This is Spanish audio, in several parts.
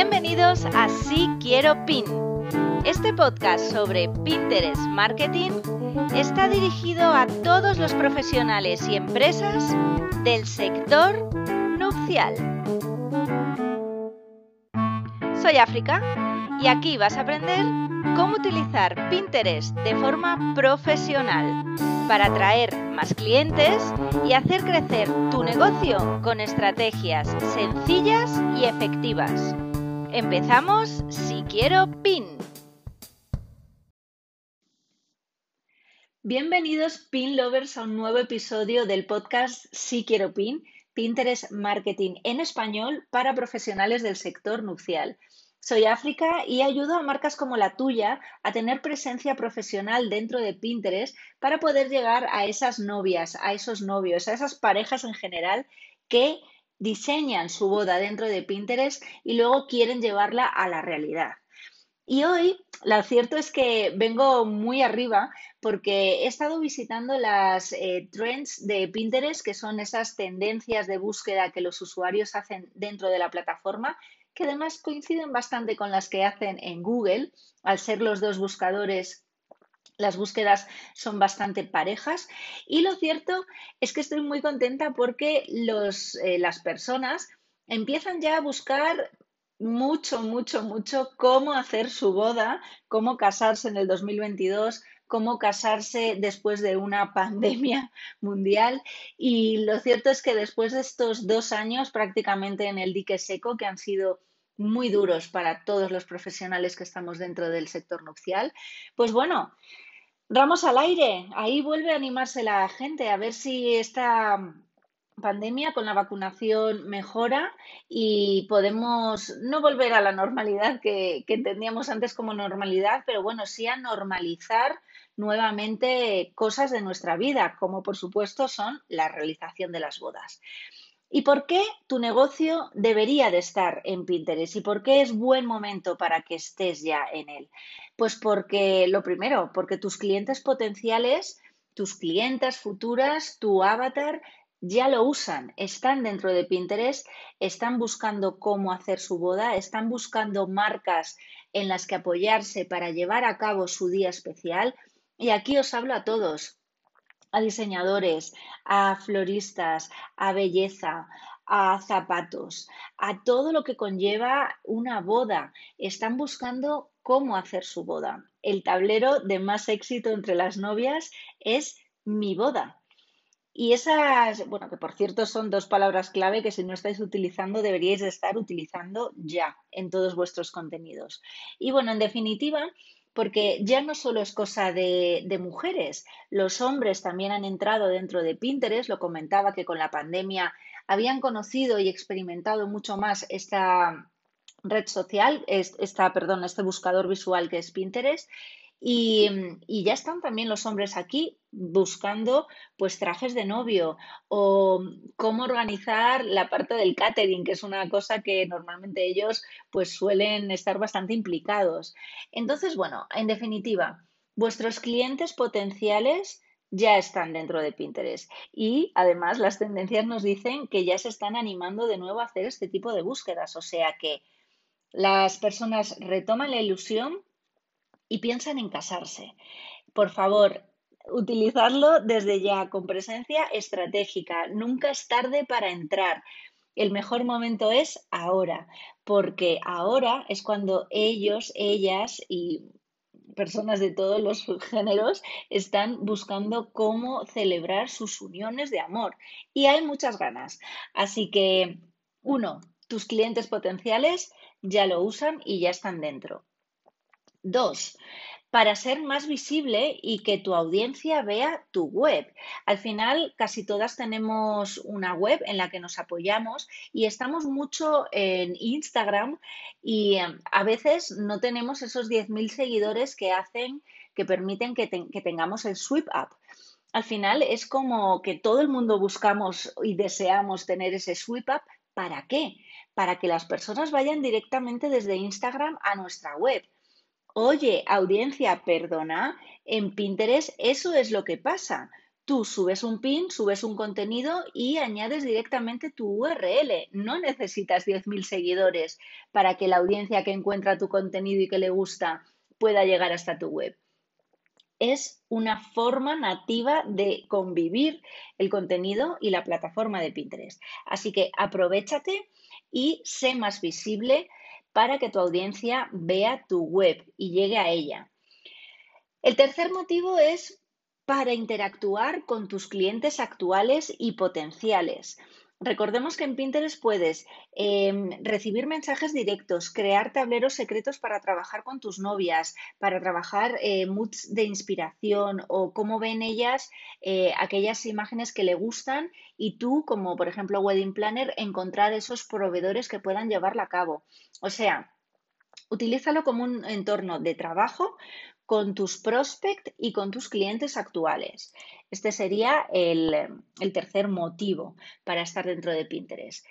Bienvenidos a Sí Quiero Pin. Este podcast sobre Pinterest Marketing está dirigido a todos los profesionales y empresas del sector nupcial. Soy África y aquí vas a aprender cómo utilizar Pinterest de forma profesional para atraer más clientes y hacer crecer tu negocio con estrategias sencillas y efectivas. Empezamos Si Quiero PIN. Bienvenidos PIN Lovers a un nuevo episodio del podcast Si Quiero PIN, Pinterest Marketing en español para profesionales del sector nupcial. Soy África y ayudo a marcas como la tuya a tener presencia profesional dentro de Pinterest para poder llegar a esas novias, a esos novios, a esas parejas en general que diseñan su boda dentro de Pinterest y luego quieren llevarla a la realidad. Y hoy, lo cierto es que vengo muy arriba porque he estado visitando las eh, trends de Pinterest, que son esas tendencias de búsqueda que los usuarios hacen dentro de la plataforma que además coinciden bastante con las que hacen en Google, al ser los dos buscadores las búsquedas son bastante parejas y lo cierto es que estoy muy contenta porque los, eh, las personas empiezan ya a buscar mucho, mucho, mucho cómo hacer su boda, cómo casarse en el 2022, cómo casarse después de una pandemia mundial. Y lo cierto es que después de estos dos años prácticamente en el dique seco, que han sido muy duros para todos los profesionales que estamos dentro del sector nupcial, pues bueno, ramos al aire, ahí vuelve a animarse la gente a ver si esta pandemia con la vacunación mejora y podemos no volver a la normalidad que, entendíamos antes como normalidad, pero bueno, sí a normalizar nuevamente cosas de nuestra vida, como por supuesto son la realización de las bodas. ¿Y por qué tu negocio debería de estar en Pinterest? ¿Y por qué es buen momento para que estés ya en él? Pues porque, lo primero, porque tus clientes potenciales, tus clientes futuras, tu avatar, ya lo usan, están dentro de Pinterest, están buscando cómo hacer su boda, están buscando marcas en las que apoyarse para llevar a cabo su día especial. Y aquí os hablo a todos, a diseñadores, a floristas, a belleza, a zapatos, a todo lo que conlleva una boda. Están buscando cómo hacer su boda. El tablero de más éxito entre las novias es mi boda. Y esas, bueno, que por cierto son dos palabras clave que si no estáis utilizando deberíais de estar utilizando ya en todos vuestros contenidos. Y bueno, en definitiva, porque ya no solo es cosa de, mujeres, los hombres también han entrado dentro de Pinterest, lo comentaba que con la pandemia habían conocido y experimentado mucho más esta red social, esta, perdón, este buscador visual que es Pinterest, y, ya están también los hombres aquí buscando pues trajes de novio o cómo organizar la parte del catering, que es una cosa que normalmente ellos pues suelen estar bastante implicados. Entonces, bueno, en definitiva, vuestros clientes potenciales ya están dentro de Pinterest y además las tendencias nos dicen que ya se están animando de nuevo a hacer este tipo de búsquedas, o sea que las personas retoman la ilusión y piensan en casarse. Por favor, utilizarlo desde ya con presencia estratégica. Nunca es tarde para entrar. El mejor momento es ahora, porque ahora es cuando ellos, ellas y personas de todos los géneros están buscando cómo celebrar sus uniones de amor. Y hay muchas ganas. Así que, uno, tus clientes potenciales ya lo usan y ya están dentro. Dos, para ser más visible y que tu audiencia vea tu web. Al final, casi todas tenemos una web en la que nos apoyamos y estamos mucho en Instagram y em, a veces no tenemos esos 10.000 seguidores que hacen, que permiten que, que tengamos el sweep up. Al final es como que todo el mundo buscamos y deseamos tener ese sweep up. ¿Para qué? Para que las personas vayan directamente desde Instagram a nuestra web Oye, audiencia, perdona, en Pinterest eso es lo que pasa. Tú subes un pin, subes un contenido y añades directamente tu URL. No necesitas 10.000 seguidores para que la audiencia que encuentra tu contenido y que le gusta pueda llegar hasta tu web. Es una forma nativa de convivir el contenido y la plataforma de Pinterest. Así que aprovechate y sé más visible para que tu audiencia vea tu web y llegue a ella. El tercer motivo es para interactuar con tus clientes actuales y potenciales. Recordemos que en Pinterest puedes em, recibir mensajes directos, crear tableros secretos para trabajar con tus novias, para trabajar eh, moods de inspiración o cómo ven ellas eh, aquellas imágenes que le gustan y tú, como por ejemplo Wedding Planner, encontrar esos proveedores que puedan llevarla a cabo. O sea, utilízalo como un entorno de trabajo con tus prospects y con tus clientes actuales. Este sería el, tercer motivo para estar dentro de Pinterest.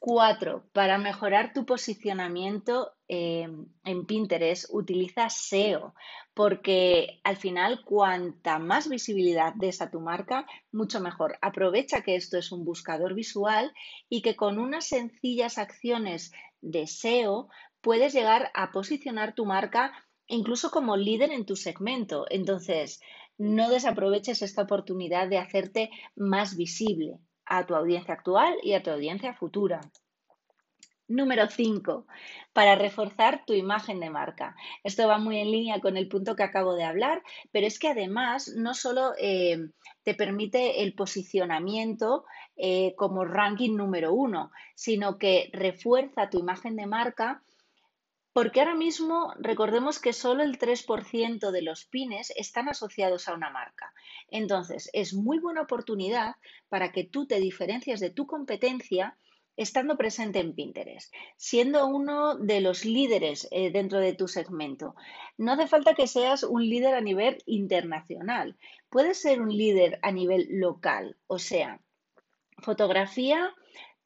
Cuatro, para mejorar tu posicionamiento eh, en Pinterest, utiliza SEO, porque al final, cuanta más visibilidad des a tu marca, mucho mejor. Aprovecha que esto es un buscador visual y que con unas sencillas acciones de SEO puedes llegar a posicionar tu marca incluso como líder en tu segmento. Entonces, no desaproveches esta oportunidad de hacerte más visible a tu audiencia actual y a tu audiencia futura. Número 5, para reforzar tu imagen de marca. Esto va muy en línea con el punto que acabo de hablar, pero es que además no solo eh, te permite el posicionamiento eh, como ranking número uno, sino que refuerza tu imagen de marca porque ahora mismo recordemos que solo el 3% de los pines están asociados a una marca. Entonces, es muy buena oportunidad para que tú te diferencies de tu competencia estando presente en Pinterest, siendo uno de los líderes eh, dentro de tu segmento. No hace falta que seas un líder a nivel internacional, puedes ser un líder a nivel local, o sea, fotografía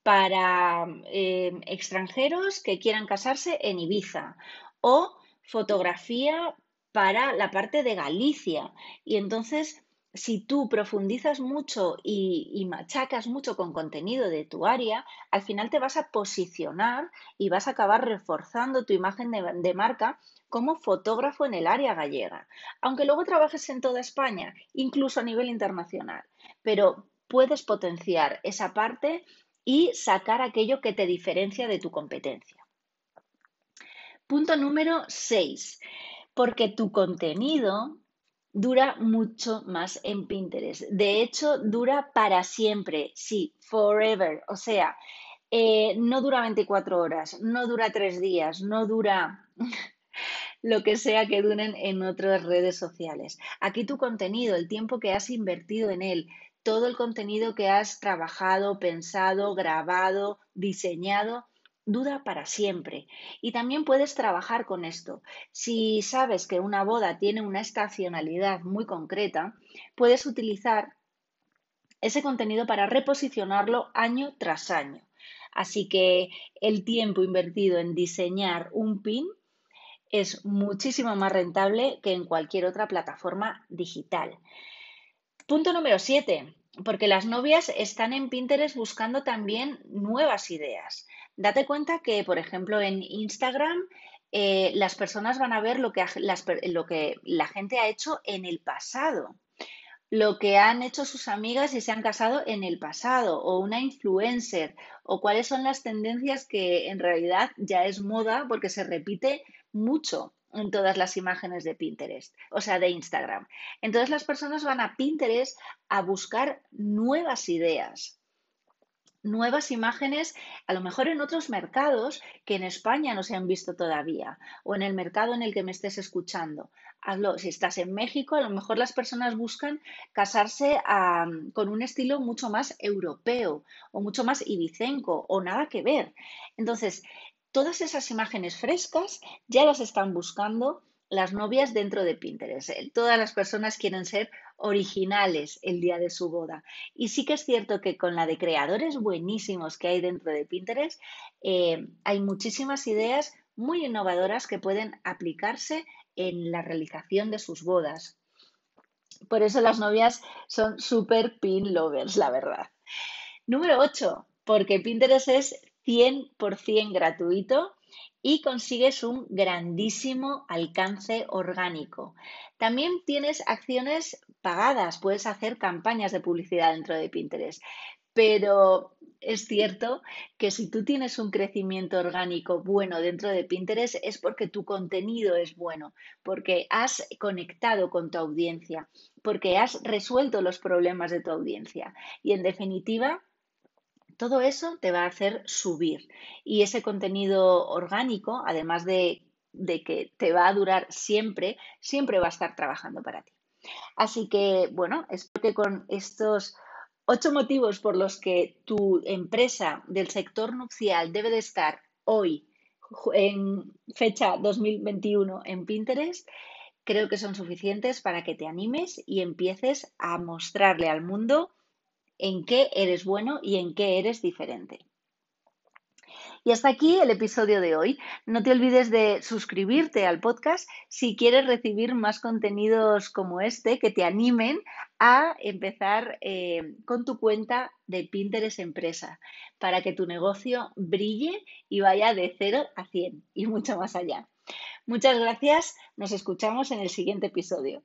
para em, extranjeros que quieran casarse en Ibiza o fotografía para la parte de Galicia. Y entonces, si tú profundizas mucho y, machacas mucho con contenido de tu área, al final te vas a posicionar y vas a acabar reforzando tu imagen de, de marca como fotógrafo en el área gallega, aunque luego trabajes en toda España, incluso a nivel internacional. Pero puedes potenciar esa parte y sacar aquello que te diferencia de tu competencia. Punto número 6. Porque tu contenido dura mucho más en Pinterest. De hecho, dura para siempre. Sí, forever. O sea, eh, no dura 24 horas, no dura 3 días, no dura lo que sea que duren en otras redes sociales. Aquí tu contenido, el tiempo que has invertido en él, todo el contenido que has trabajado, pensado, grabado, diseñado, dura para siempre. Y también puedes trabajar con esto. Si sabes que una boda tiene una estacionalidad muy concreta, puedes utilizar ese contenido para reposicionarlo año tras año. Así que el tiempo invertido en diseñar un pin es muchísimo más rentable que en cualquier otra plataforma digital. Punto número 7, porque las novias están en Pinterest buscando también nuevas ideas. Date cuenta que, por ejemplo, en Instagram eh, las personas van a ver lo que, lo que la gente ha hecho en el pasado, lo que han hecho sus amigas y se han casado en el pasado, o una influencer, o cuáles son las tendencias que en realidad ya es moda porque se repite mucho en todas las imágenes de Pinterest, o sea, de Instagram. Entonces las personas van a Pinterest a buscar nuevas ideas, nuevas imágenes, a lo mejor en otros mercados que en España no se han visto todavía, o en el mercado en el que me estés escuchando. Hazlo, si estás en México, a lo mejor las personas buscan casarse con un estilo mucho más europeo o mucho más ibicenco o nada que ver. Entonces, todas esas imágenes frescas ya las están buscando las novias dentro de Pinterest. Eh, todas las personas quieren ser originales el día de su boda. Y sí que es cierto que con la de creadores buenísimos que hay dentro de Pinterest, eh, hay muchísimas ideas muy innovadoras que pueden aplicarse en la realización de sus bodas. Por eso las novias son super pin lovers, la verdad. Número 8, porque Pinterest es 100% gratuito y consigues un grandísimo alcance orgánico. También tienes acciones pagadas, puedes hacer campañas de publicidad dentro de Pinterest, pero es cierto que si tú tienes un crecimiento orgánico bueno dentro de Pinterest es porque tu contenido es bueno, porque has conectado con tu audiencia, porque has resuelto los problemas de tu audiencia. Y en definitiva, todo eso te va a hacer subir. Y ese contenido orgánico, además de, que te va a durar siempre, siempre va a estar trabajando para ti. Así que, bueno, espero que con estos ocho motivos por los que tu empresa del sector nupcial debe de estar hoy, en fecha 2021, en Pinterest, creo que son suficientes para que te animes y empieces a mostrarle al mundo en qué eres bueno y en qué eres diferente. Y hasta aquí el episodio de hoy. No te olvides de suscribirte al podcast si quieres recibir más contenidos como este que te animen a empezar eh, con tu cuenta de Pinterest Empresa para que tu negocio brille y vaya de 0 a 100 y mucho más allá. Muchas gracias. Nos escuchamos en el siguiente episodio.